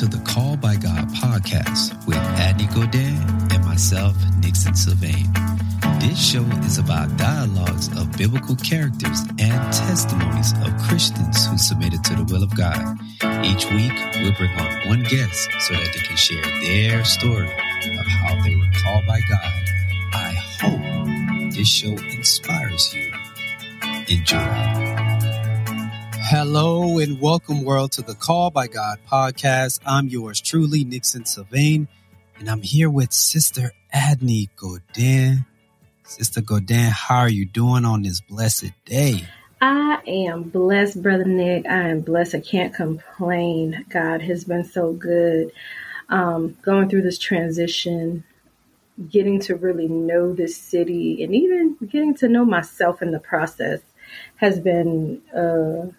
to the Call by God podcast with Adney Godin and myself, Nixon Sylvain. This show is about dialogues of biblical characters and testimonies of Christians who submitted to the will of God. Each week, we'll bring on one guest so that they can share their story of how they were called by God. I hope this show inspires you. Enjoy. Hello and welcome, world, to the Call by God podcast. I'm yours truly, Nixon Sylvain, and I'm here with Sister Adney Godin. Sister Godin, how are you doing on this blessed day? I am blessed, Brother Nick. I am blessed. I can't complain. God has been so good. Um, going through this transition, getting to really know this city, and even getting to know myself in the process has been uh,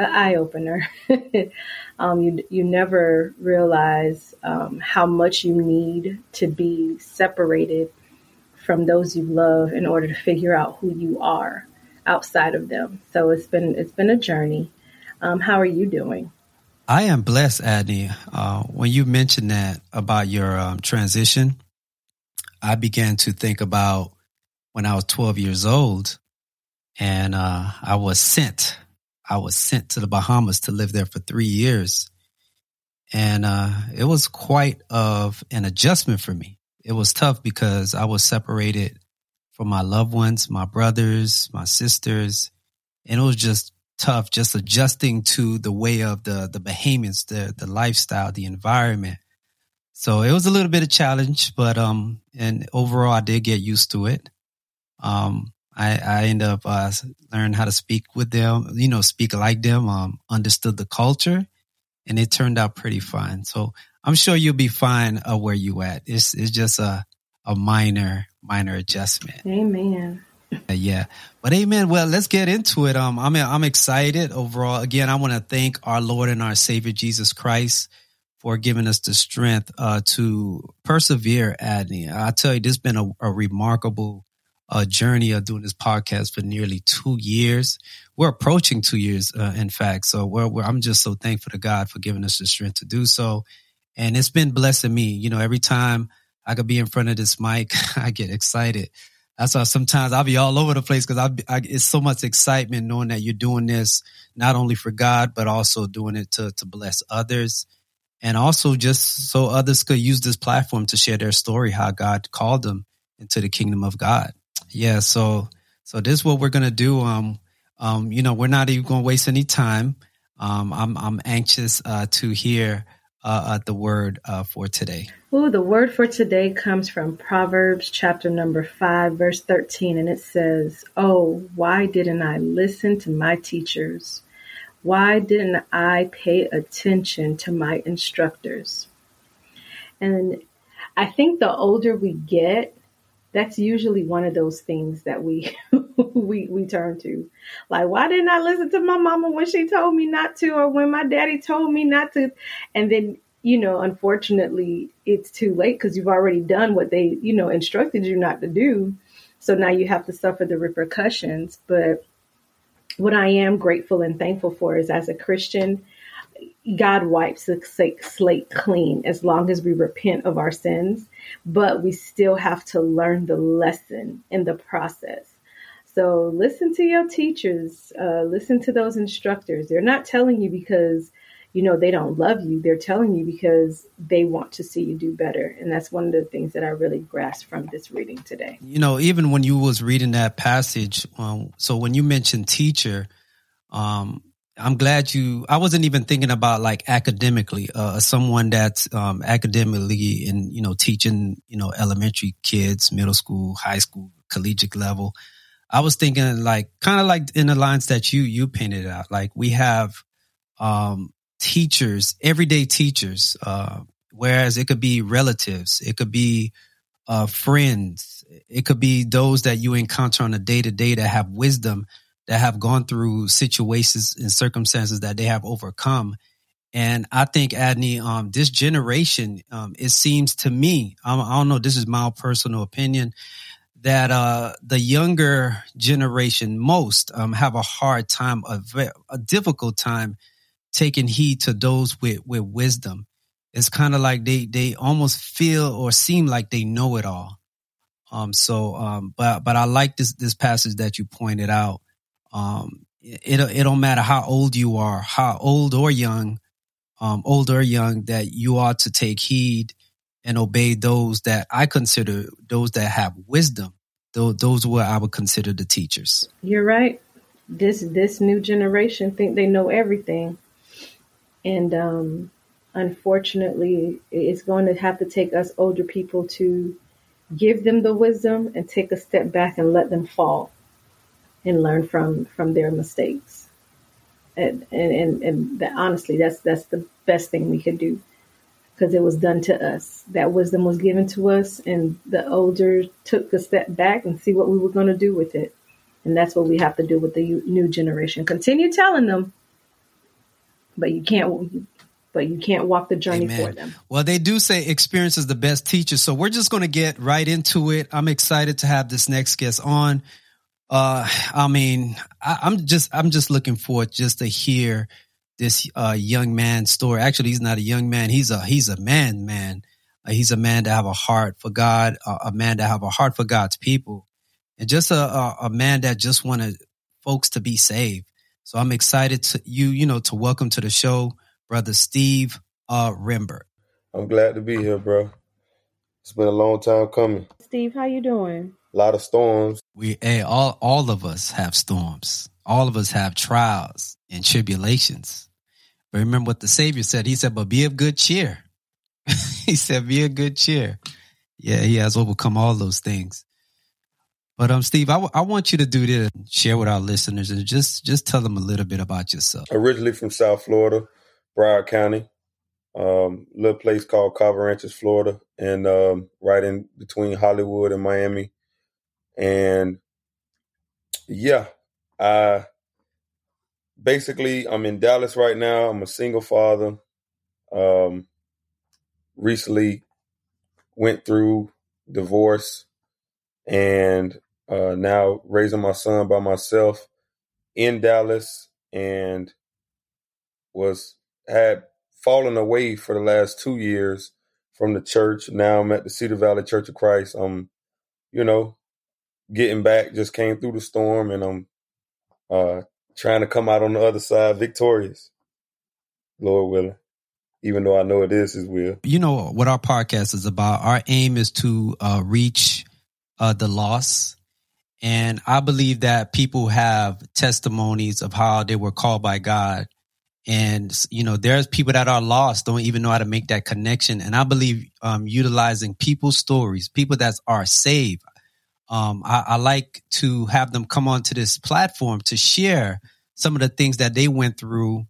an eye opener. um, you you never realize um, how much you need to be separated from those you love in order to figure out who you are outside of them. So it's been it's been a journey. Um, how are you doing? I am blessed, Adney. Uh, when you mentioned that about your um, transition, I began to think about when I was 12 years old and uh, I was sent I was sent to the Bahamas to live there for three years. And uh, it was quite of an adjustment for me. It was tough because I was separated from my loved ones, my brothers, my sisters, and it was just tough just adjusting to the way of the the Bahamians, the the lifestyle, the environment. So it was a little bit of challenge, but um, and overall I did get used to it. Um, I, I end up uh, learning how to speak with them, you know, speak like them, um, understood the culture, and it turned out pretty fine. So I'm sure you'll be fine uh, where you at. It's it's just a a minor minor adjustment. Amen. Uh, yeah, but amen. Well, let's get into it. Um, I'm I'm excited overall. Again, I want to thank our Lord and our Savior Jesus Christ for giving us the strength uh, to persevere. Adney, I tell you, this has been a, a remarkable uh, journey of doing this podcast for nearly two years. We're approaching two years, uh, in fact. So we're, we're, I'm just so thankful to God for giving us the strength to do so. And it's been blessing me. You know, every time I could be in front of this mic, I get excited. That's why sometimes I'll be all over the place because I, I, it's so much excitement knowing that you're doing this not only for God, but also doing it to, to bless others. And also just so others could use this platform to share their story, how God called them into the kingdom of God. Yeah. So, so this is what we're going to do. Um, um, you know, we're not even going to waste any time. Um, I'm, I'm anxious, uh, to hear, uh, uh, the word, uh, for today. Oh, the word for today comes from Proverbs chapter number five, verse 13. And it says, Oh, why didn't I listen to my teachers? Why didn't I pay attention to my instructors? And I think the older we get, that's usually one of those things that we we we turn to. Like, why didn't I listen to my mama when she told me not to, or when my daddy told me not to? And then, you know, unfortunately, it's too late because you've already done what they, you know, instructed you not to do. So now you have to suffer the repercussions. But what I am grateful and thankful for is as a Christian, God wipes the slate clean as long as we repent of our sins, but we still have to learn the lesson in the process. So listen to your teachers, uh, listen to those instructors. They're not telling you because you know they don't love you. They're telling you because they want to see you do better, and that's one of the things that I really grasped from this reading today. You know, even when you was reading that passage, um, so when you mentioned teacher, um, I'm glad you. I wasn't even thinking about like academically, uh, someone that's um, academically in you know teaching you know elementary kids, middle school, high school, collegiate level. I was thinking like kind of like in the lines that you you painted out. Like we have um, teachers, everyday teachers. Uh, whereas it could be relatives, it could be uh, friends, it could be those that you encounter on a day to day that have wisdom that have gone through situations and circumstances that they have overcome. And I think, Adney, um, this generation, um, it seems to me, I don't know, this is my personal opinion, that uh, the younger generation, most, um, have a hard time, a, a difficult time taking heed to those with, with wisdom. it's kind of like they they almost feel or seem like they know it all. Um, so, um, but but I like this this passage that you pointed out. Um, it it don't matter how old you are, how old or young, um, old or young, that you ought to take heed and obey those that I consider those that have wisdom. Those those what I would consider the teachers. You're right. This this new generation think they know everything, and um, unfortunately, it's going to have to take us older people to give them the wisdom and take a step back and let them fall and learn from from their mistakes. And and and, and that, honestly, that's that's the best thing we could do because it was done to us. That wisdom was given to us, and the older took a step back and see what we were going to do with it. And that's what we have to do with the new generation. Continue telling them, but you can't but you can't walk the journey Amen. for them. Well, they do say experience is the best teacher. So we're just going to get right into it. I'm excited to have this next guest on. Uh, I mean, I, am just, I'm just looking forward just to hear this, uh, young man's story. Actually, he's not a young man. He's a, he's a man, man. Uh, he's a man to have a heart for God, uh, a man to have a heart for God's people and just a, a, a man that just wanted folks to be saved. So I'm excited to you, you know, to welcome to the show brother Steve uh, Rembert. I'm glad to be here, bro. It's been a long time coming. Steve, how you doing? A lot of storms. We hey, all all of us have storms. All of us have trials and tribulations. But remember what the Savior said. He said, "But be of good cheer." he said, "Be of good cheer." Yeah, he has overcome all those things. But um, Steve, I, w- I want you to do this, share with our listeners, and just just tell them a little bit about yourself. Originally from South Florida, Broward County, um, little place called Carver Ranches, Florida, and um, right in between Hollywood and Miami. And yeah, I basically I'm in Dallas right now. I'm a single father. Um, recently went through divorce and uh, now raising my son by myself in Dallas and was had fallen away for the last two years from the church. Now I'm at the Cedar Valley Church of Christ. I'm, you know, getting back, just came through the storm and I'm uh trying to come out on the other side victorious. Lord willing. Even though I know it is his will. You know what our podcast is about. Our aim is to uh reach uh the lost. And I believe that people have testimonies of how they were called by God and you know there's people that are lost don't even know how to make that connection and i believe um, utilizing people's stories people that are saved um, I, I, like to have them come onto this platform to share some of the things that they went through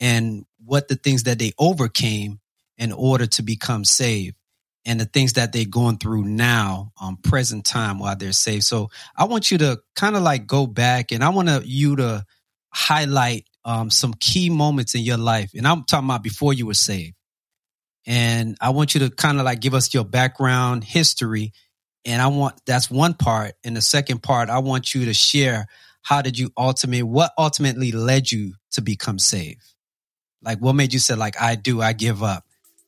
and what the things that they overcame in order to become saved and the things that they're going through now um present time while they're saved so i want you to kind of like go back and i want you to highlight um, some key moments in your life. And I'm talking about before you were saved. And I want you to kind of like give us your background history. And I want, that's one part. And the second part, I want you to share how did you ultimately, what ultimately led you to become saved? Like what made you say like, I do, I give up.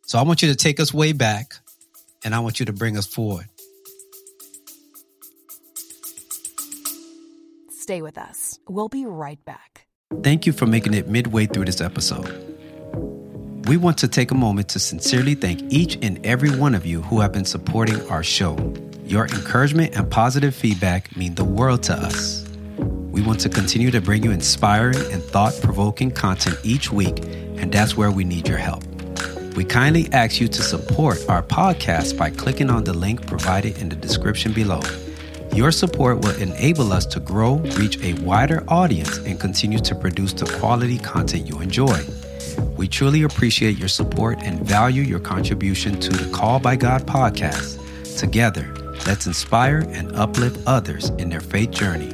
So I want you to take us way back and I want you to bring us forward. Stay with us. We'll be right back. Thank you for making it midway through this episode. We want to take a moment to sincerely thank each and every one of you who have been supporting our show. Your encouragement and positive feedback mean the world to us. We want to continue to bring you inspiring and thought provoking content each week, and that's where we need your help. We kindly ask you to support our podcast by clicking on the link provided in the description below. Your support will enable us to grow, reach a wider audience, and continue to produce the quality content you enjoy. We truly appreciate your support and value your contribution to the Call by God podcast. Together, let's inspire and uplift others in their faith journey.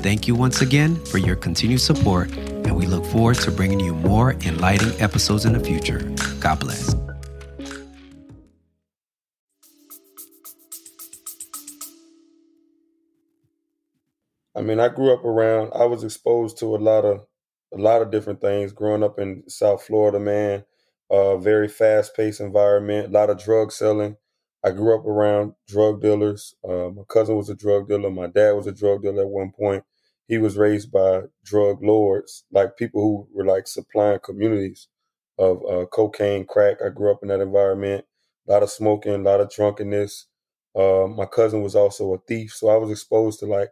Thank you once again for your continued support, and we look forward to bringing you more enlightening episodes in the future. God bless. I mean, I grew up around. I was exposed to a lot of a lot of different things growing up in South Florida. Man, uh, very fast paced environment, a lot of drug selling. I grew up around drug dealers. Uh, my cousin was a drug dealer. My dad was a drug dealer at one point. He was raised by drug lords, like people who were like supplying communities of uh, cocaine, crack. I grew up in that environment. A lot of smoking, a lot of drunkenness. Uh, my cousin was also a thief, so I was exposed to like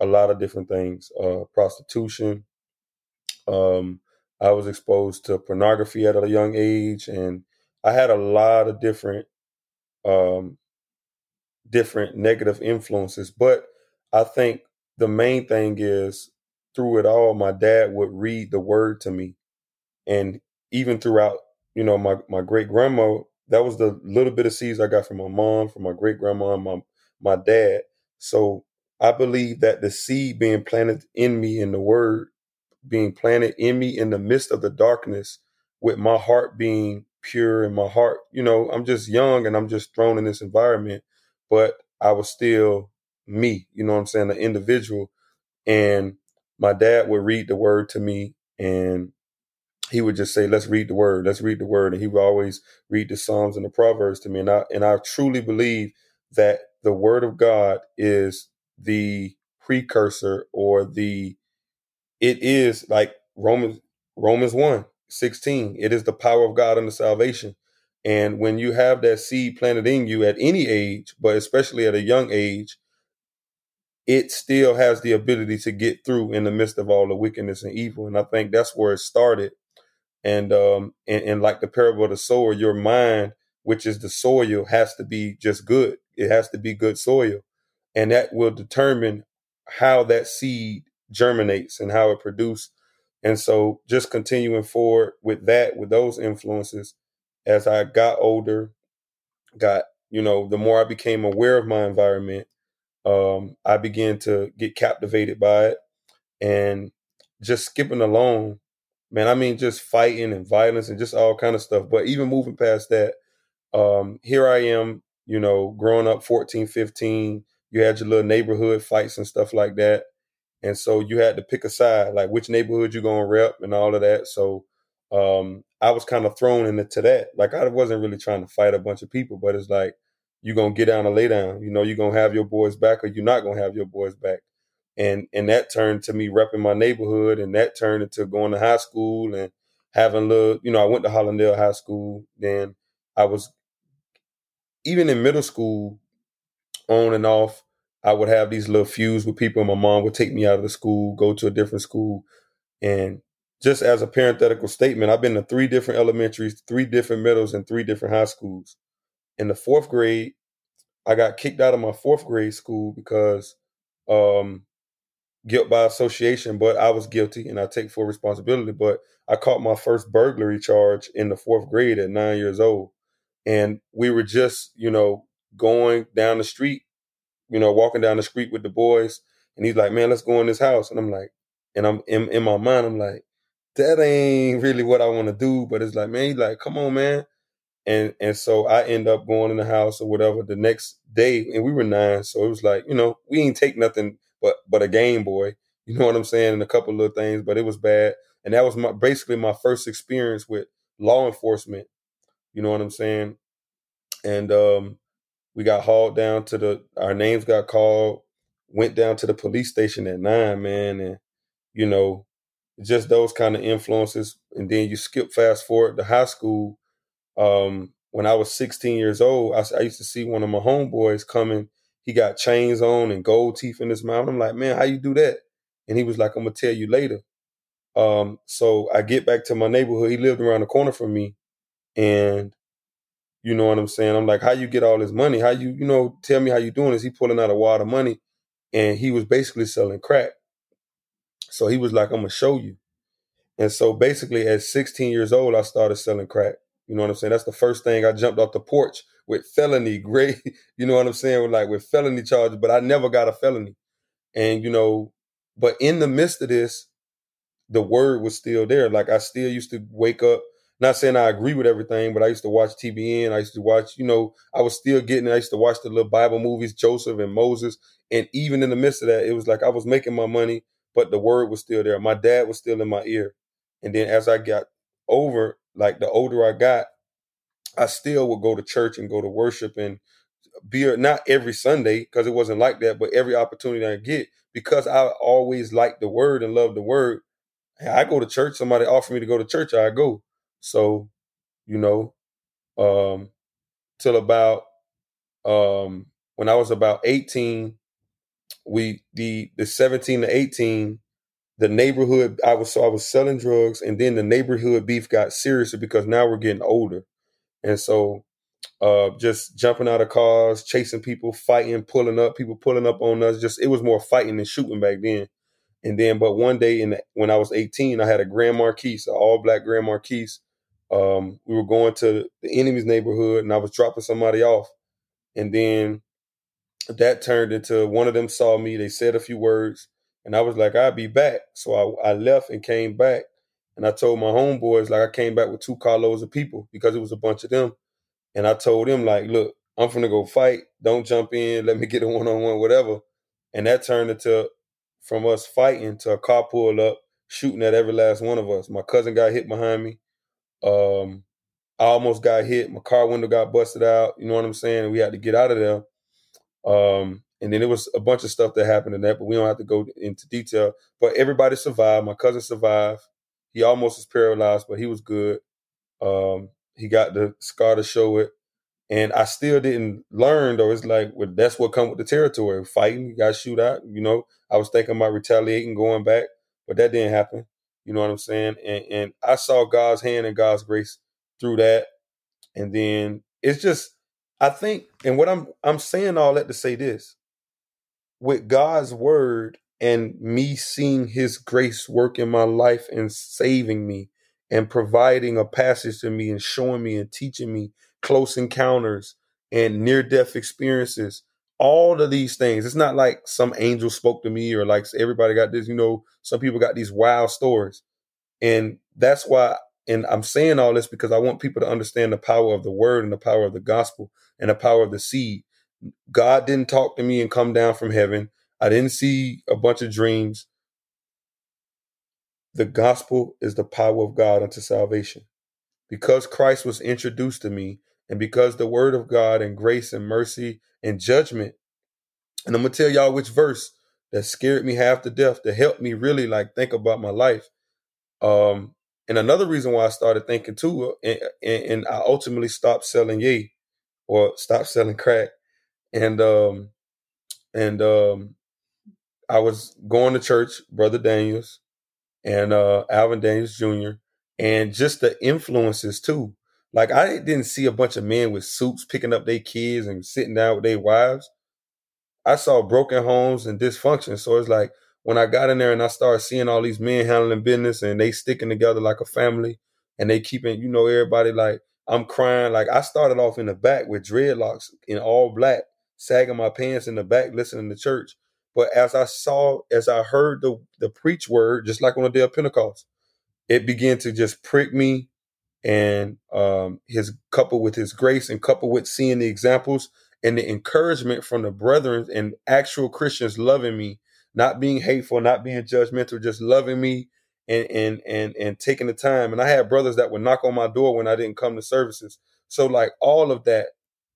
a lot of different things: uh, prostitution. Um, I was exposed to pornography at a young age, and I had a lot of different, um, different negative influences. But I think the main thing is through it all, my dad would read the word to me, and even throughout, you know, my my great grandma, that was the little bit of seeds I got from my mom, from my great grandma, and my my dad. So I believe that the seed being planted in me in the word being planted in me in the midst of the darkness with my heart being pure and my heart, you know, I'm just young and I'm just thrown in this environment, but I was still me, you know what I'm saying, an individual. And my dad would read the word to me and he would just say, Let's read the word, let's read the word. And he would always read the Psalms and the Proverbs to me. And I and I truly believe that the word of God is the precursor or the it is like Romans Romans 1, 16. It is the power of God unto salvation. And when you have that seed planted in you at any age, but especially at a young age, it still has the ability to get through in the midst of all the wickedness and evil. And I think that's where it started. And um and, and like the parable of the sower, your mind, which is the soil, has to be just good. It has to be good soil. And that will determine how that seed germinates and how it produces. And so just continuing forward with that, with those influences, as I got older, got, you know, the more I became aware of my environment, um, I began to get captivated by it and just skipping along, man, I mean just fighting and violence and just all kind of stuff. But even moving past that, um, here I am, you know, growing up 14, 15, you had your little neighborhood fights and stuff like that and so you had to pick a side, like which neighborhood you gonna rep and all of that. So um, I was kind of thrown into that. Like I wasn't really trying to fight a bunch of people, but it's like you're gonna get down and lay down. You know, you're gonna have your boys back, or you're not gonna have your boys back. And and that turned to me repping my neighborhood, and that turned into going to high school and having little. You know, I went to Hallandale High School. Then I was even in middle school, on and off. I would have these little feuds with people. And my mom would take me out of the school, go to a different school. And just as a parenthetical statement, I've been to three different elementaries, three different middles, and three different high schools. In the fourth grade, I got kicked out of my fourth grade school because um, guilt by association, but I was guilty and I take full responsibility. But I caught my first burglary charge in the fourth grade at nine years old. And we were just, you know, going down the street you know, walking down the street with the boys, and he's like, "Man, let's go in this house." And I'm like, and I'm in, in my mind, I'm like, that ain't really what I want to do. But it's like, man, he's like, come on, man. And and so I end up going in the house or whatever the next day, and we were nine, so it was like, you know, we ain't take nothing but but a Game Boy, you know what I'm saying, and a couple little things, but it was bad, and that was my basically my first experience with law enforcement, you know what I'm saying, and um, we got hauled down to the our names got called, went down to the police station at nine, man, and you know, just those kind of influences. And then you skip fast forward to high school. Um, when I was 16 years old, I, I, used to see one of my homeboys coming. He got chains on and gold teeth in his mouth. I'm like, man, how you do that? And he was like, I'm gonna tell you later. Um, so I get back to my neighborhood. He lived around the corner from me, and you know what I'm saying? I'm like, how you get all this money? How you, you know, tell me how you doing Is He pulling out a wad of money and he was basically selling crack. So he was like, I'm gonna show you. And so basically at 16 years old, I started selling crack. You know what I'm saying? That's the first thing I jumped off the porch with felony, great, you know what I'm saying? With like with felony charges, but I never got a felony. And you know, but in the midst of this, the word was still there. Like I still used to wake up not saying I agree with everything, but I used to watch TBN. I used to watch, you know, I was still getting, I used to watch the little Bible movies, Joseph and Moses. And even in the midst of that, it was like I was making my money, but the word was still there. My dad was still in my ear. And then as I got over, like the older I got, I still would go to church and go to worship and be not every Sunday because it wasn't like that, but every opportunity I get because I always liked the word and loved the word. I go to church. Somebody offer me to go to church, I go. So, you know, um, till about um, when I was about eighteen, we the the seventeen to eighteen, the neighborhood I was so I was selling drugs, and then the neighborhood beef got serious because now we're getting older, and so uh, just jumping out of cars, chasing people, fighting, pulling up, people pulling up on us. Just it was more fighting than shooting back then. And then, but one day in the, when I was 18, I had a Grand Marquis, an all black Grand Marquis. Um, we were going to the enemy's neighborhood, and I was dropping somebody off, and then that turned into one of them saw me. They said a few words, and I was like, "I'll be back." So I, I left and came back, and I told my homeboys like I came back with two carloads of people because it was a bunch of them. And I told them like, look, I'm gonna go fight. Don't jump in. Let me get a one on one, whatever. And that turned into from us fighting to a car pull up, shooting at every last one of us. My cousin got hit behind me. Um, I almost got hit. My car window got busted out. You know what I'm saying? we had to get out of there. Um, and then it was a bunch of stuff that happened in that, but we don't have to go into detail. But everybody survived. My cousin survived. He almost was paralyzed, but he was good. Um, he got the scar to show it. And I still didn't learn though. It's like well, that's what come with the territory. Fighting, you got shoot out. You know, I was thinking about retaliating, going back, but that didn't happen. You know what I'm saying? And and I saw God's hand and God's grace through that. And then it's just I think, and what I'm I'm saying all that to say this. With God's word and me seeing his grace work in my life and saving me and providing a passage to me and showing me and teaching me close encounters and near death experiences all of these things. It's not like some angel spoke to me or like everybody got this you know some people got these wild stories. And that's why and i'm saying all this because i want people to understand the power of the word and the power of the gospel and the power of the seed. God didn't talk to me and come down from heaven. I didn't see a bunch of dreams. The gospel is the power of God unto salvation. Because Christ was introduced to me, and because the word of God and grace and mercy and judgment, and I'm gonna tell y'all which verse that scared me half to death to help me really like think about my life. Um, and another reason why I started thinking too, and, and, and I ultimately stopped selling yay or stopped selling crack, and um, and um, I was going to church, Brother Daniels, and uh, Alvin Daniels Jr. and just the influences too. Like I didn't see a bunch of men with suits picking up their kids and sitting down with their wives. I saw broken homes and dysfunction. So it's like when I got in there and I started seeing all these men handling business and they sticking together like a family and they keeping, you know, everybody like I'm crying. Like I started off in the back with dreadlocks in all black, sagging my pants in the back, listening to church. But as I saw, as I heard the, the preach word, just like on the day of Pentecost, it began to just prick me and um, his couple with his grace and couple with seeing the examples and the encouragement from the brethren and actual Christians loving me, not being hateful, not being judgmental, just loving me and and and and taking the time. And I had brothers that would knock on my door when I didn't come to services. So like all of that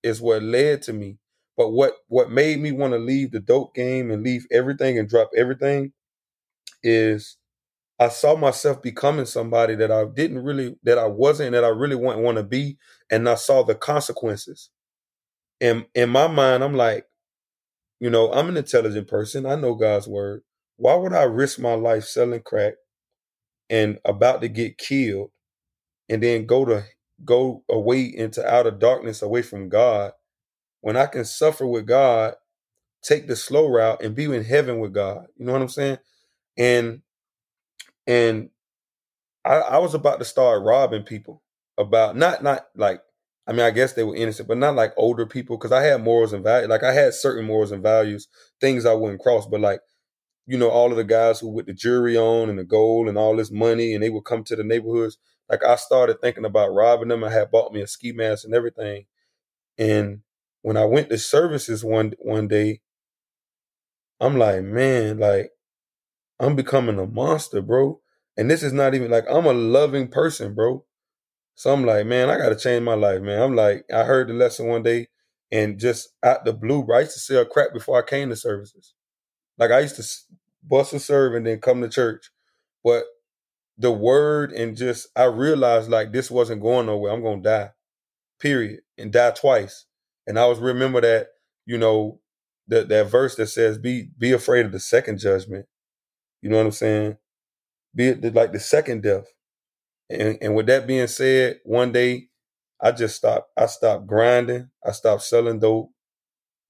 is what led to me but what what made me want to leave the dope game and leave everything and drop everything is I saw myself becoming somebody that I didn't really that I wasn't that I really want want to be, and I saw the consequences. And in my mind, I'm like, you know, I'm an intelligent person. I know God's word. Why would I risk my life selling crack and about to get killed, and then go to go away into outer darkness away from God when I can suffer with God, take the slow route and be in heaven with God. You know what I'm saying? And and I, I was about to start robbing people about not not like I mean I guess they were innocent, but not like older people because I had morals and values. Like I had certain morals and values, things I wouldn't cross. But like you know, all of the guys who with the jury on and the gold and all this money, and they would come to the neighborhoods. Like I started thinking about robbing them. I had bought me a ski mask and everything, and when I went to services one one day, I'm like, man, like I'm becoming a monster, bro. And this is not even like I'm a loving person, bro. So I'm like, man, I got to change my life, man. I'm like, I heard the lesson one day and just out the blue, I used to sell crap before I came to services. Like I used to bust a serve and then come to church. But the word and just, I realized like this wasn't going nowhere. I'm to die, period, and die twice. And I was remember that, you know, that, that verse that says, be, be afraid of the second judgment. You know what I'm saying? Be it like the second death. And, and with that being said, one day I just stopped. I stopped grinding. I stopped selling dope.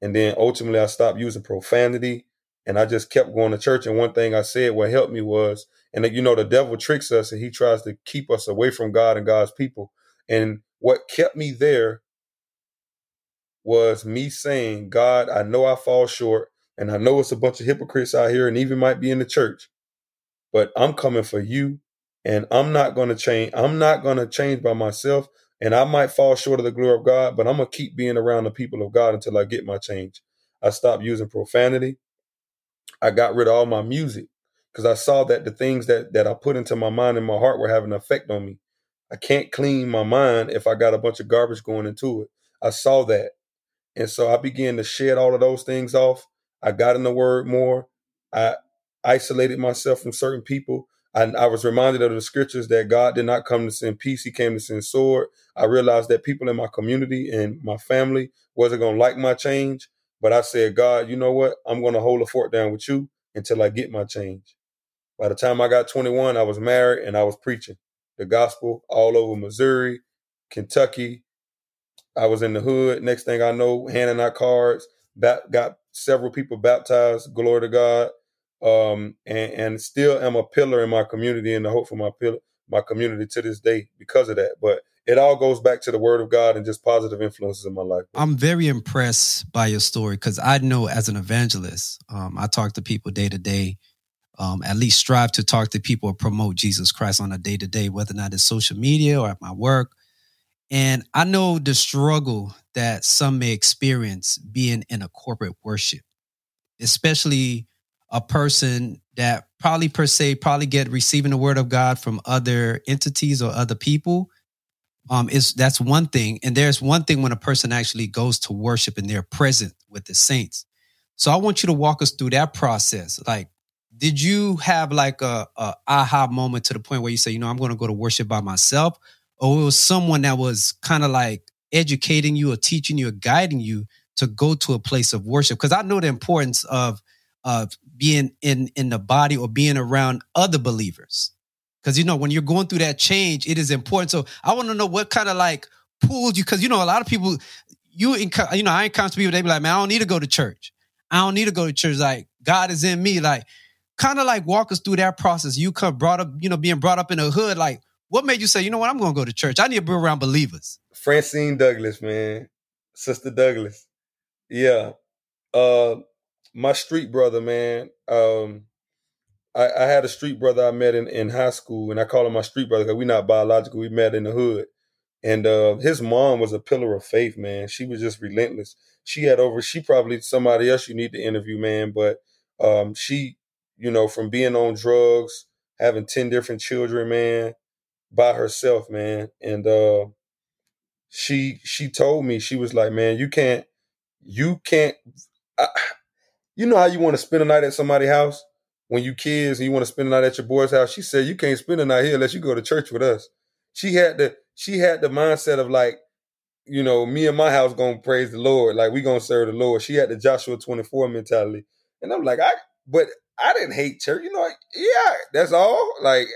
And then ultimately I stopped using profanity. And I just kept going to church. And one thing I said what helped me was, and you know, the devil tricks us and he tries to keep us away from God and God's people. And what kept me there was me saying, God, I know I fall short. And I know it's a bunch of hypocrites out here and even might be in the church, but I'm coming for you and I'm not going to change. I'm not going to change by myself. And I might fall short of the glory of God, but I'm going to keep being around the people of God until I get my change. I stopped using profanity. I got rid of all my music because I saw that the things that, that I put into my mind and my heart were having an effect on me. I can't clean my mind if I got a bunch of garbage going into it. I saw that. And so I began to shed all of those things off. I got in the word more. I isolated myself from certain people. I, I, was reminded of the scriptures that God did not come to send peace; He came to send sword. I realized that people in my community and my family wasn't going to like my change, but I said, God, you know what? I'm going to hold a fort down with you until I get my change. By the time I got 21, I was married and I was preaching the gospel all over Missouri, Kentucky. I was in the hood. Next thing I know, handing out cards. Got several people baptized. Glory to God um, and, and still am a pillar in my community and the hope for my pillar, my community to this day because of that. But it all goes back to the word of God and just positive influences in my life. I'm very impressed by your story because I know as an evangelist, um, I talk to people day to day. Um, at least strive to talk to people or promote Jesus Christ on a day to day, whether or not it's social media or at my work. And I know the struggle that some may experience being in a corporate worship, especially a person that probably per se probably get receiving the word of God from other entities or other people. Um, is that's one thing, and there's one thing when a person actually goes to worship and they're present with the saints. So I want you to walk us through that process. Like, did you have like a, a aha moment to the point where you say, you know, I'm going to go to worship by myself, or it was someone that was kind of like educating you or teaching you or guiding you to go to a place of worship? Because I know the importance of of being in in the body or being around other believers. Because you know when you're going through that change it is important. So i want to know what kind of like pulled you because you know a lot of people you you know i encounter people they be like man i don't need to go to church. I don't need to go to church. Like god is in me. Like kind of like walk us through that process. You come brought up you know being brought up in a hood like what made you say you know what i'm gonna go to church i need to be around believers francine douglas man sister douglas yeah uh my street brother, man. Um, I, I, had a street brother I met in, in high school, and I call him my street brother because we're not biological. We met in the hood, and uh, his mom was a pillar of faith, man. She was just relentless. She had over. She probably somebody else you need to interview, man. But um, she, you know, from being on drugs, having ten different children, man, by herself, man, and uh, she she told me she was like, man, you can't, you can't. I, you know how you want to spend a night at somebody's house when you kids and you want to spend a night at your boy's house. She said you can't spend a night here unless you go to church with us. She had the she had the mindset of like, you know, me and my house gonna praise the Lord, like we gonna serve the Lord. She had the Joshua twenty four mentality, and I'm like, I but I didn't hate church, you know. Like, yeah, that's all. Like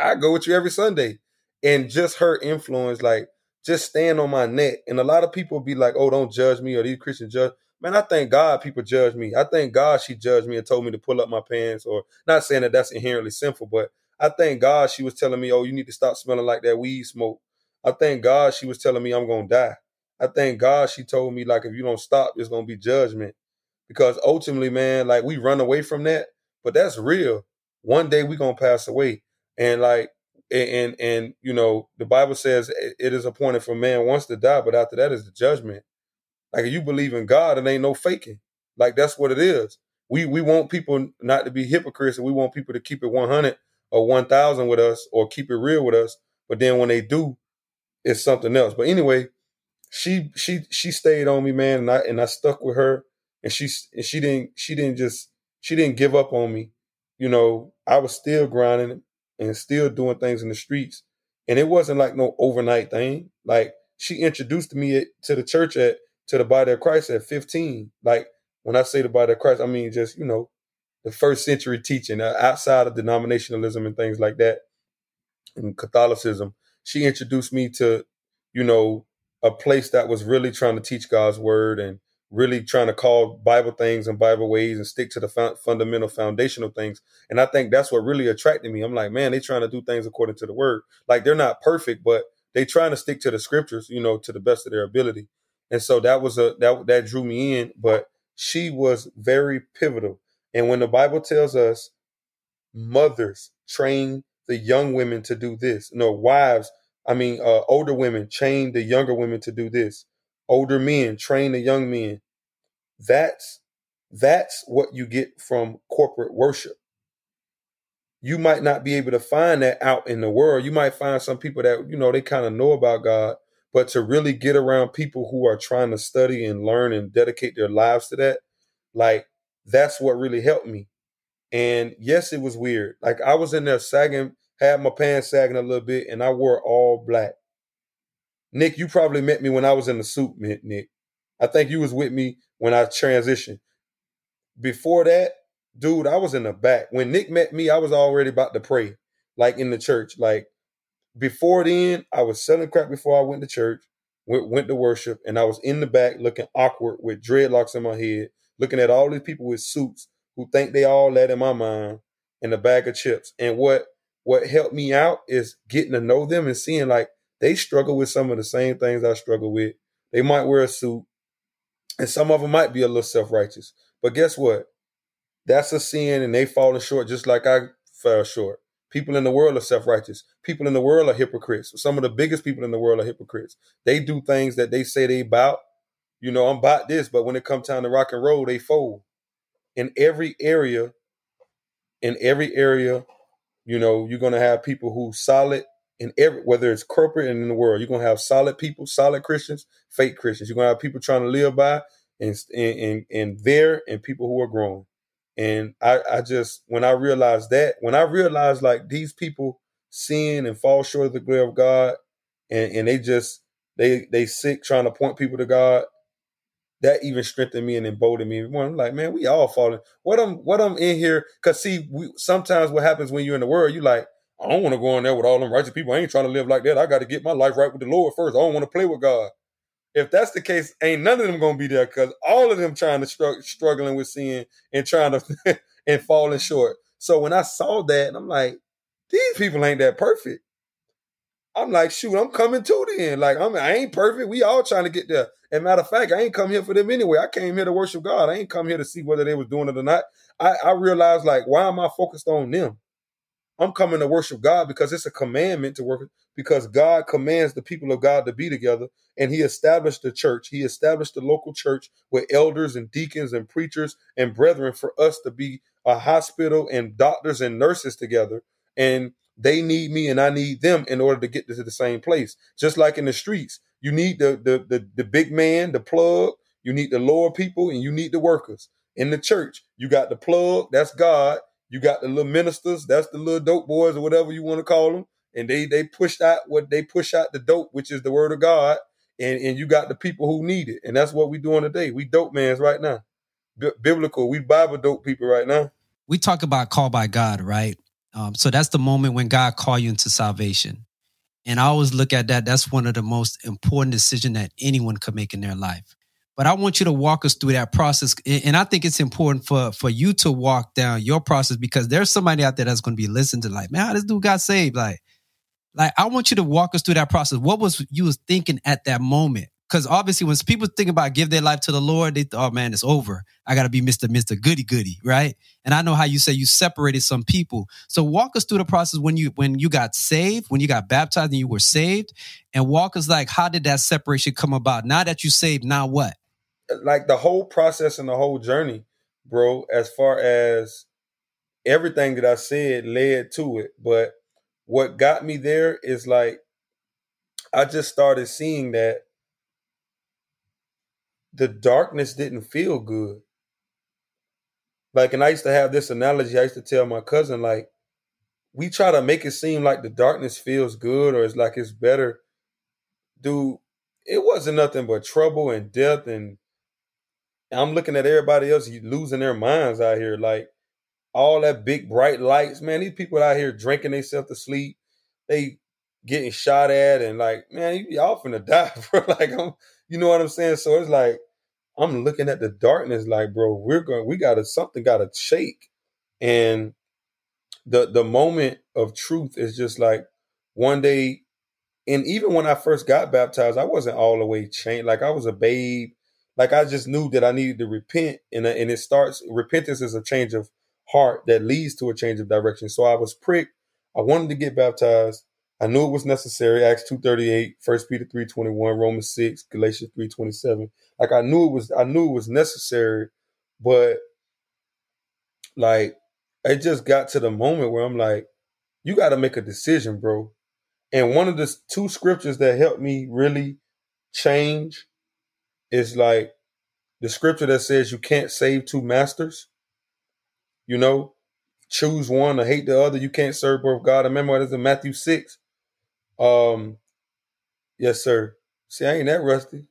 I go with you every Sunday, and just her influence, like just stand on my neck. And a lot of people be like, oh, don't judge me or these Christians judge man, I thank God people judge me. I thank God she judged me and told me to pull up my pants, or not saying that that's inherently sinful, but I thank God she was telling me, oh, you need to stop smelling like that weed smoke. I thank God she was telling me I'm gonna die. I thank God she told me like if you don't stop, it's gonna be judgment. Because ultimately, man, like we run away from that, but that's real. One day we gonna pass away, and like and, and you know the Bible says it is appointed for man once to die, but after that is the judgment. Like if you believe in God, it ain't no faking. Like that's what it is. We we want people not to be hypocrites, and we want people to keep it one hundred or one thousand with us, or keep it real with us. But then when they do, it's something else. But anyway, she she she stayed on me, man, and I and I stuck with her, and she and she didn't she didn't just she didn't give up on me. You know, I was still grinding and still doing things in the streets, and it wasn't like no overnight thing. Like she introduced me to the church at to the body of Christ at 15. Like when I say the body of Christ, I mean just you know the first century teaching uh, outside of denominationalism and things like that and Catholicism. She introduced me to you know a place that was really trying to teach God's word and really trying to call Bible things and Bible ways and stick to the fundamental foundational things. And I think that's what really attracted me. I'm like, man, they're trying to do things according to the word. Like they're not perfect, but they trying to stick to the scriptures, you know, to the best of their ability. And so that was a that that drew me in, but she was very pivotal. And when the Bible tells us mothers train the young women to do this, no wives, I mean uh, older women train the younger women to do this. Older men train the young men. That's that's what you get from corporate worship you might not be able to find that out in the world. You might find some people that, you know, they kind of know about God, but to really get around people who are trying to study and learn and dedicate their lives to that, like that's what really helped me. And yes, it was weird. Like I was in there sagging, had my pants sagging a little bit, and I wore all black. Nick, you probably met me when I was in the suit, Nick. I think you was with me when I transitioned. Before that, dude, I was in the back. When Nick met me, I was already about to pray, like in the church. Like before then, I was selling crap before I went to church, went, went to worship, and I was in the back looking awkward with dreadlocks in my head, looking at all these people with suits who think they all that in my mind and a bag of chips. And what what helped me out is getting to know them and seeing like they struggle with some of the same things I struggle with. They might wear a suit, and some of them might be a little self righteous. But guess what? That's a sin and they falling short just like I fell short. People in the world are self righteous. People in the world are hypocrites. Some of the biggest people in the world are hypocrites. They do things that they say they about. You know, I'm about this, but when it comes time to rock and roll, they fold. In every area, in every area, you know, you're gonna have people who solid in every whether it's corporate and in the world, you're gonna have solid people, solid Christians, fake Christians. You're gonna have people trying to live by and and and there and people who are growing. And I, I just when I realized that, when I realized like these people sin and fall short of the glory of God, and, and they just they they sick trying to point people to God, that even strengthened me and emboldened me. I'm like, man, we all falling. What I'm what I'm in here, cause see, we sometimes what happens when you're in the world, you like, I don't want to go in there with all them righteous people. I ain't trying to live like that. I got to get my life right with the Lord first. I don't want to play with God if that's the case, ain't none of them gonna be there because all of them trying to struggle, struggling with sin and trying to and falling short. So when I saw that, I'm like, these people ain't that perfect. I'm like, shoot, I'm coming to the end. Like, I'm, I ain't perfect. We all trying to get there. And matter of fact, I ain't come here for them anyway. I came here to worship God. I ain't come here to see whether they was doing it or not. I, I realized, like, why am I focused on them? I'm coming to worship God because it's a commandment to work because God commands the people of God to be together and he established the church. He established the local church with elders and deacons and preachers and brethren for us to be a hospital and doctors and nurses together. And they need me and I need them in order to get to the same place. Just like in the streets, you need the the the, the big man, the plug, you need the lower people and you need the workers. In the church, you got the plug, that's God, you got the little ministers, that's the little dope boys or whatever you want to call them, and they they push out what they push out the dope, which is the word of God, and and you got the people who need it, and that's what we're doing today. We dope mans right now, B- biblical. We Bible dope people right now. We talk about call by God, right? Um, so that's the moment when God call you into salvation, and I always look at that. That's one of the most important decision that anyone could make in their life but I want you to walk us through that process. And I think it's important for, for you to walk down your process because there's somebody out there that's going to be listening to like, man, how this dude got saved? Like, like I want you to walk us through that process. What was you was thinking at that moment? Because obviously, when people think about give their life to the Lord, they thought, oh man, it's over. I got to be Mister Mister Goody Goody, right? And I know how you say you separated some people. So walk us through the process when you when you got saved, when you got baptized, and you were saved, and walk us like how did that separation come about? Now that you saved, now what? Like the whole process and the whole journey, bro, as far as everything that I said led to it. But what got me there is like I just started seeing that the darkness didn't feel good. Like, and I used to have this analogy. I used to tell my cousin, like, we try to make it seem like the darkness feels good or it's like it's better. Dude, it wasn't nothing but trouble and death. And I'm looking at everybody else losing their minds out here. Like, all that big bright lights, man. These people out here drinking themselves to sleep. They getting shot at and like, man, y'all finna die, bro. like I'm you know what I'm saying? So it's like I'm looking at the darkness like, bro, we're going we gotta something gotta shake. And the the moment of truth is just like one day and even when I first got baptized, I wasn't all the way changed. Like I was a babe. Like I just knew that I needed to repent, and uh, and it starts. Repentance is a change of heart that leads to a change of direction. So I was pricked. I wanted to get baptized. I knew it was necessary. Acts 238, 1 Peter 321, Romans 6, Galatians 327. Like I knew it was I knew it was necessary, but like it just got to the moment where I'm like, you gotta make a decision, bro. And one of the two scriptures that helped me really change is like the scripture that says you can't save two masters. You know, choose one or hate the other. You can't serve both God. I remember that's in Matthew 6. Um, yes, sir. See, I ain't that rusty.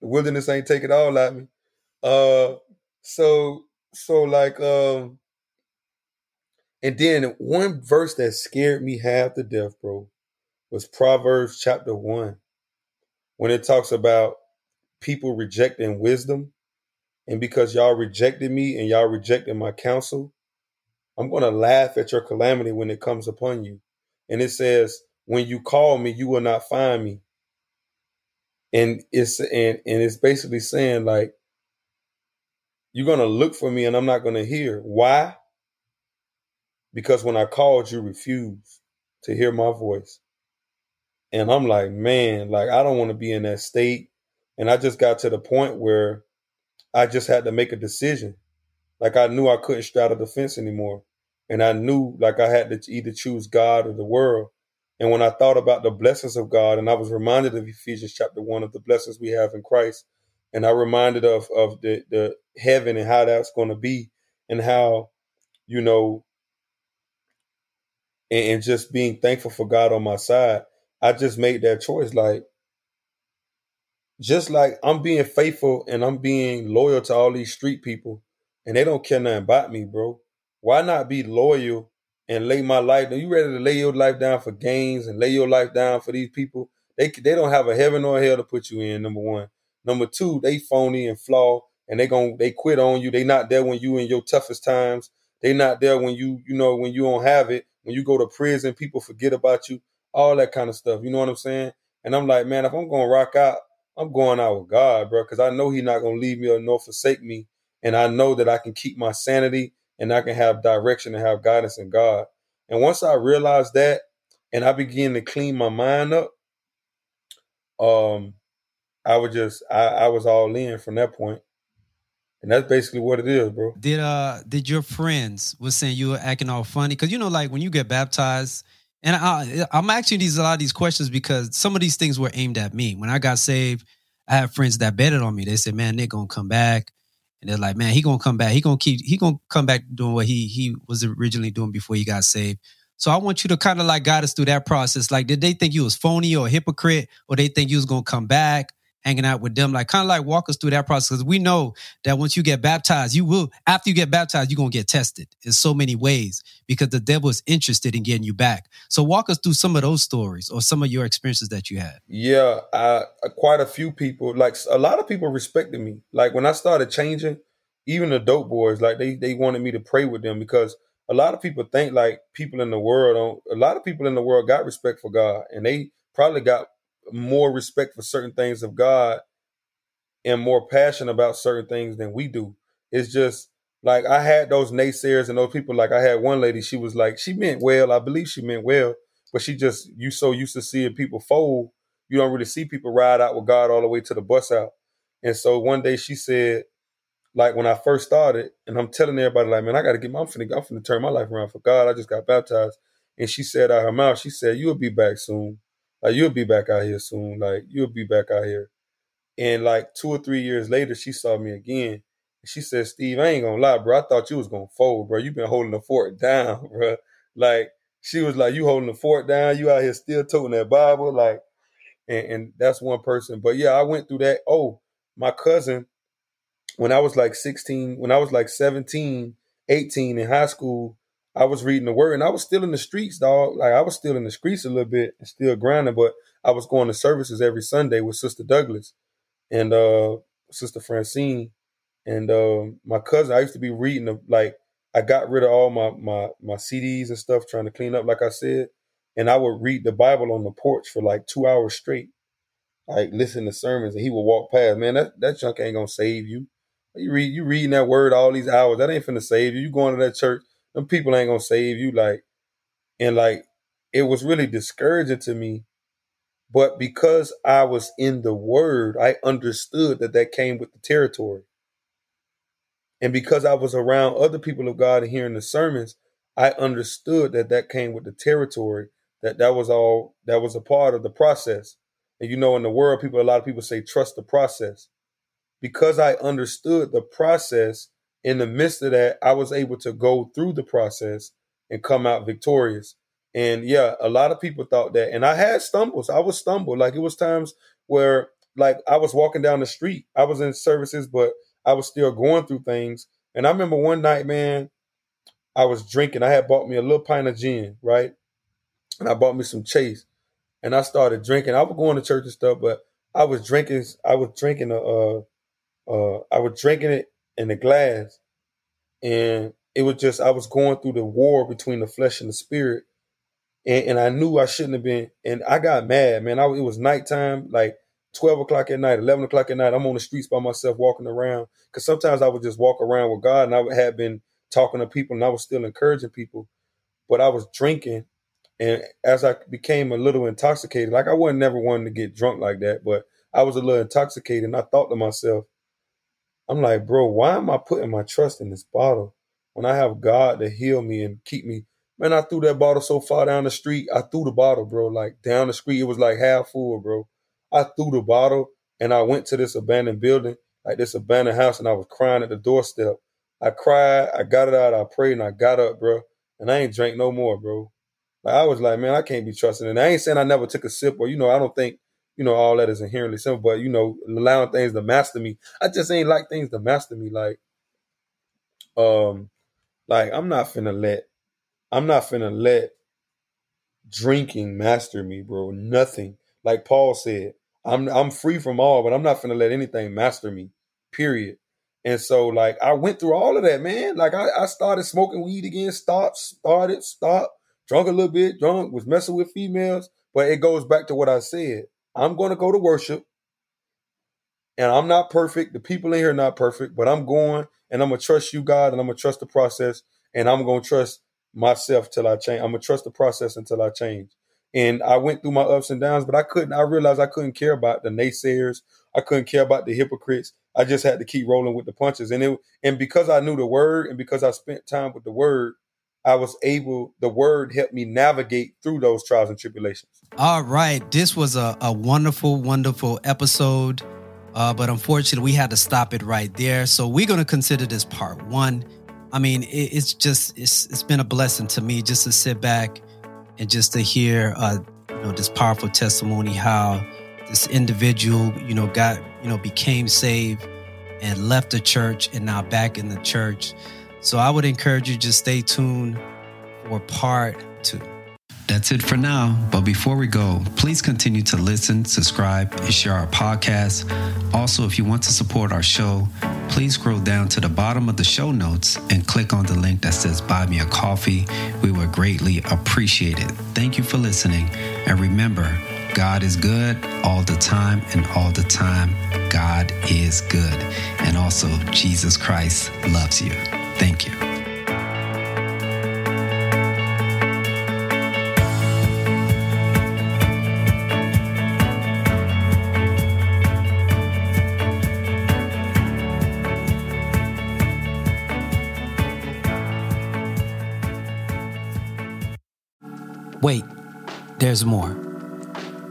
The wilderness ain't take it all at me. Uh so so like um and then one verse that scared me half to death, bro, was Proverbs chapter one. When it talks about people rejecting wisdom. And because y'all rejected me and y'all rejected my counsel, I'm going to laugh at your calamity when it comes upon you. And it says, when you call me, you will not find me. And it's and, and it's basically saying like you're gonna look for me and I'm not gonna hear. Why? Because when I called, you refused to hear my voice. And I'm like, man, like I don't want to be in that state. And I just got to the point where I just had to make a decision. Like I knew I couldn't straddle the fence anymore. And I knew like I had to either choose God or the world. And when I thought about the blessings of God, and I was reminded of Ephesians chapter one of the blessings we have in Christ, and I reminded of of the the heaven and how that's going to be, and how, you know, and, and just being thankful for God on my side, I just made that choice. Like, just like I'm being faithful and I'm being loyal to all these street people, and they don't care nothing about me, bro. Why not be loyal and lay my life down? You ready to lay your life down for gains and lay your life down for these people? They they don't have a heaven or hell to put you in. Number one. Number two, they phony and flawed and they gon' they quit on you. They not there when you in your toughest times. They not there when you you know when you don't have it. When you go to prison, people forget about you. All that kind of stuff. You know what I'm saying? And I'm like, man, if I'm gonna rock out, I'm going out with God, bro, because I know He's not gonna leave me or nor forsake me, and I know that I can keep my sanity and I can have direction and have guidance in God. And once I realized that, and I began to clean my mind up, um, I was just I, I was all in from that point. And that's basically what it is, bro. Did uh did your friends was saying you were acting all funny? Because you know, like when you get baptized, and I, I'm asking these a lot of these questions because some of these things were aimed at me. When I got saved, I had friends that betted on me. They said, "Man, Nick gonna come back," and they're like, "Man, he gonna come back. He gonna keep. He gonna come back doing what he he was originally doing before he got saved." So I want you to kind of like guide us through that process. Like, did they think you was phony or a hypocrite, or they think you was gonna come back? Hanging out with them, like kind of like walk us through that process. Because we know that once you get baptized, you will, after you get baptized, you're going to get tested in so many ways because the devil is interested in getting you back. So walk us through some of those stories or some of your experiences that you had. Yeah, I, uh, quite a few people, like a lot of people respected me. Like when I started changing, even the dope boys, like they, they wanted me to pray with them because a lot of people think like people in the world don't, a lot of people in the world got respect for God and they probably got more respect for certain things of God and more passion about certain things than we do. It's just like I had those naysayers and those people. Like I had one lady, she was like, she meant well. I believe she meant well, but she just you so used to seeing people fold, you don't really see people ride out with God all the way to the bus out. And so one day she said, like when I first started, and I'm telling everybody, like, man, I got to get my, I'm finna, I'm finna turn my life around for God. I just got baptized. And she said out her mouth, she said, you'll be back soon. Like you'll be back out here soon. Like you'll be back out here. And like two or three years later, she saw me again. She said, Steve, I ain't gonna lie, bro. I thought you was gonna fold, bro. you been holding the fort down, bro. Like she was like, You holding the fort down, you out here still toting that Bible. Like, and, and that's one person. But yeah, I went through that. Oh, my cousin, when I was like 16, when I was like 17, 18 in high school, I was reading the word and I was still in the streets, dog. Like I was still in the streets a little bit and still grinding, but I was going to services every Sunday with Sister Douglas and uh Sister Francine and uh, my cousin. I used to be reading the, like I got rid of all my my my CDs and stuff, trying to clean up, like I said, and I would read the Bible on the porch for like two hours straight, like listen to sermons, and he would walk past. Man, that that junk ain't gonna save you. You read you reading that word all these hours. That ain't finna save you. You going to that church, them people ain't gonna save you. Like, and like it was really discouraging to me. But because I was in the word, I understood that that came with the territory. And because I was around other people of God and hearing the sermons, I understood that that came with the territory. That that was all that was a part of the process. And you know, in the world, people a lot of people say trust the process because I understood the process in the midst of that, I was able to go through the process and come out victorious. And yeah, a lot of people thought that. And I had stumbles. I was stumbled. Like it was times where like I was walking down the street. I was in services, but I was still going through things. And I remember one night, man, I was drinking. I had bought me a little pint of gin, right? And I bought me some chase. And I started drinking. I was going to church and stuff, but I was drinking I was drinking a uh uh, I was drinking it in the glass, and it was just I was going through the war between the flesh and the spirit, and, and I knew I shouldn't have been, and I got mad, man. I, it was nighttime, like twelve o'clock at night, eleven o'clock at night. I'm on the streets by myself, walking around, because sometimes I would just walk around with God, and I had been talking to people, and I was still encouraging people, but I was drinking. And as I became a little intoxicated, like I wasn't never wanting to get drunk like that, but I was a little intoxicated, and I thought to myself, I'm like, bro, why am I putting my trust in this bottle when I have God to heal me and keep me? Man, I threw that bottle so far down the street. I threw the bottle, bro, like down the street. It was like half full, bro. I threw the bottle and I went to this abandoned building, like this abandoned house, and I was crying at the doorstep. I cried, I got it out, I prayed, and I got up, bro. And I ain't drank no more, bro. Like I was like, man, I can't be trusting. And I ain't saying I never took a sip, or you know, I don't think you know, all that is inherently simple, but you know, allowing things to master me. I just ain't like things to master me. Like, um, like I'm not finna let, I'm not finna let drinking master me, bro. Nothing. Like Paul said, I'm I'm free from all, but I'm not finna let anything master me. Period. And so, like, I went through all of that, man. Like, I, I started smoking weed again, stopped, started, stopped, drunk a little bit, drunk, was messing with females. But it goes back to what I said. I'm going to go to worship. And I'm not perfect. The people in here are not perfect, but I'm going and I'm going to trust you, God, and I'm going to trust the process. And I'm going to trust myself till I change. I'm going to trust the process until I change. And I went through my ups and downs, but I couldn't, I realized I couldn't care about the naysayers. I couldn't care about the hypocrites. I just had to keep rolling with the punches. And it, and because I knew the word and because I spent time with the word, I was able, the word helped me navigate through those trials and tribulations. All right. This was a, a wonderful, wonderful episode. Uh, but unfortunately, we had to stop it right there. So we're going to consider this part one. I mean, it, it's just, it's, it's been a blessing to me just to sit back and just to hear, uh, you know, this powerful testimony, how this individual, you know, got, you know, became saved and left the church and now back in the church. So I would encourage you just stay tuned for part two. That's it for now. But before we go, please continue to listen, subscribe, and share our podcast. Also, if you want to support our show, please scroll down to the bottom of the show notes and click on the link that says Buy Me a Coffee. We would greatly appreciate it. Thank you for listening. And remember, God is good all the time, and all the time, God is good. And also, Jesus Christ loves you. Thank you. Wait, there's more.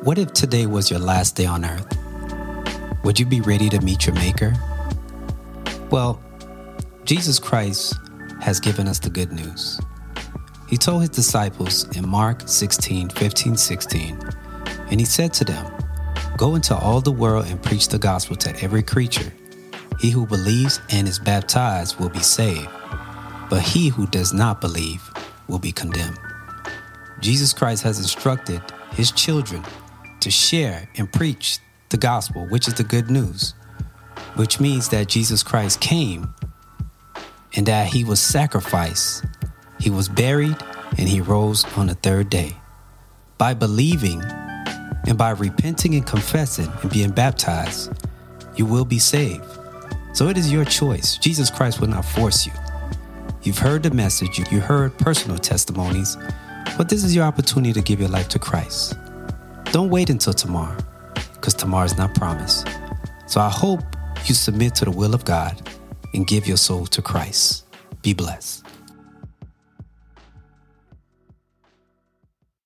What if today was your last day on earth? Would you be ready to meet your Maker? Well, Jesus Christ has given us the good news. He told his disciples in Mark 16 15 16, and he said to them, Go into all the world and preach the gospel to every creature. He who believes and is baptized will be saved, but he who does not believe will be condemned. Jesus Christ has instructed his children to share and preach the gospel, which is the good news, which means that Jesus Christ came and that he was sacrificed, he was buried, and he rose on the third day. By believing and by repenting and confessing and being baptized, you will be saved. So it is your choice. Jesus Christ will not force you. You've heard the message, you heard personal testimonies, but this is your opportunity to give your life to Christ. Don't wait until tomorrow, because tomorrow is not promised. So I hope you submit to the will of God and give your soul to Christ. Be blessed.